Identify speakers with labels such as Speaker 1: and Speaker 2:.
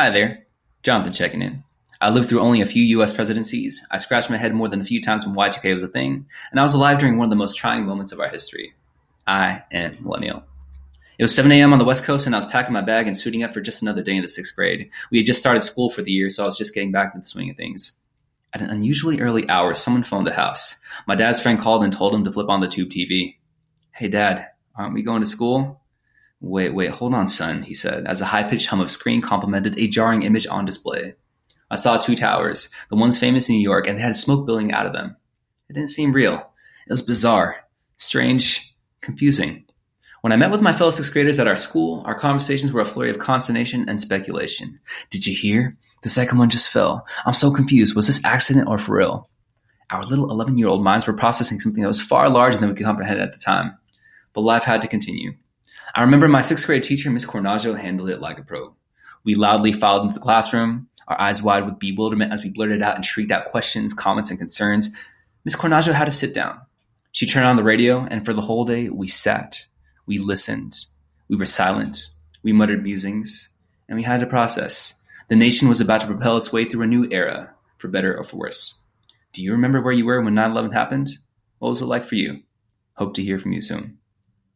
Speaker 1: Hi there. Jonathan checking in. I lived through only a few US presidencies. I scratched my head more than a few times when Y2K was a thing, and I was alive during one of the most trying moments of our history. I am millennial. It was 7 a.m. on the West Coast, and I was packing my bag and suiting up for just another day in the sixth grade. We had just started school for the year, so I was just getting back into the swing of things. At an unusually early hour, someone phoned the house. My dad's friend called and told him to flip on the tube TV. Hey, Dad, aren't we going to school? Wait, wait, hold on, son, he said, as a high pitched hum of screen complemented a jarring image on display. I saw two towers, the ones famous in New York, and they had smoke billowing out of them. It didn't seem real. It was bizarre, strange, confusing. When I met with my fellow sixth graders at our school, our conversations were a flurry of consternation and speculation. Did you hear? The second one just fell. I'm so confused. Was this accident or for real? Our little 11 year old minds were processing something that was far larger than we could comprehend at the time. But life had to continue. I remember my sixth grade teacher, Miss Cornaggio, handled it like a pro. We loudly filed into the classroom, our eyes wide with bewilderment as we blurted out and shrieked out questions, comments, and concerns. Miss Cornaggio had to sit down. She turned on the radio, and for the whole day, we sat, we listened, we were silent, we muttered musings, and we had to process. The nation was about to propel its way through a new era, for better or for worse. Do you remember where you were when 9 11 happened? What was it like for you? Hope to hear from you soon.